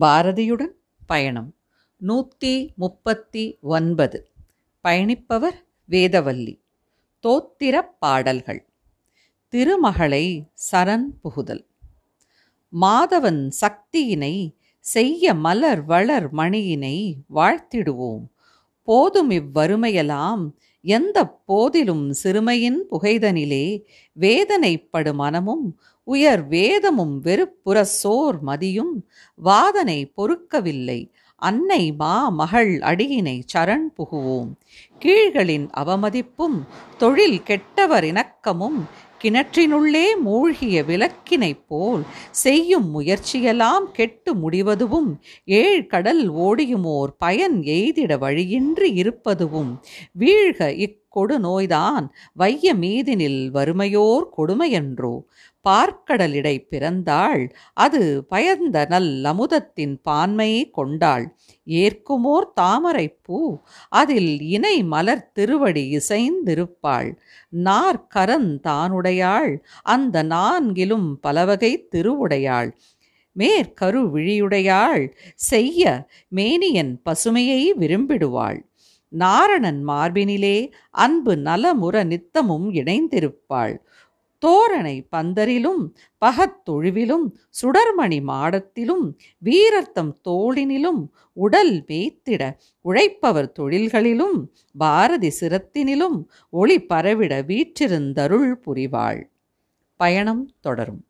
பாரதியுடன் பயணம். நூற்றி முப்பத்தி ஒன்பது பயணிப்பவர் வேதவல்லி. தோத்திரப் பாடல்கள். திருமகளை சரண் புகுதல். மாதவன் சக்தியினை செய்ய மலர் வளர் மணியினை வாழ்த்திடுவோம். போதும் இவ்வறுமையெல்லாம் எந்த போதிலும் சிறுமையின் புகைதனிலே வேதனைப்படு மனமும் உயர் வேதமும் வெறுப்புற சோர் மதியும் வாதனை பொறுக்கவில்லை. அன்னை மா மகள் அடியினை சரண் புகுவோம். கீழ்களின் அவமதிப்பும் தொழில் கெட்டவர் இணக்கமும் கிணற்றினுள்ளே மூழ்கிய விளக்கினைப் போல் செய்யும் முயற்சியெல்லாம் கெட்டு முடிவதுவும் ஏழ் கடல் ஓடியுமோர் பயன் எய்திட வழியின்றி இருப்பதுவும் வீழ்க இக் கொடு நோய்தான். வைய மீதினில் வறுமையோர் கொடுமையன்றோ. பார்க்கடலிடை பிறந்தாள். அது பயந்த நல் அமுதத்தின் பான்மையை கொண்டாள். ஏற்குமோர் தாமரைப்பூ. அதில் இணை மலர் திருவடி இசைந்திருப்பாள். நாற்கரந்தானுடையாள் அந்த நான்கிலும் பலவகை திருவுடையாள். மேற்கரு விழியுடையாள். செய்ய மேனியன் பசுமையை விரும்பிடுவாள். நாரணன் மார்பினிலே அன்பு நலமுற நித்தமும் இணைந்திருப்பாள். தோரணை பந்தரிலும் பகத்தொழுவிலும் சுடர்மணி மாடத்திலும் வீரர்த்தம் தோளினிலும் உடல் மேய்த்திட உழைப்பவர் தொழில்களிலும் பாரதி சிரத்தினிலும் ஒளி பரவிட வீற்றிருந்தருள் புரிவாள். பயணம் தொடரும்.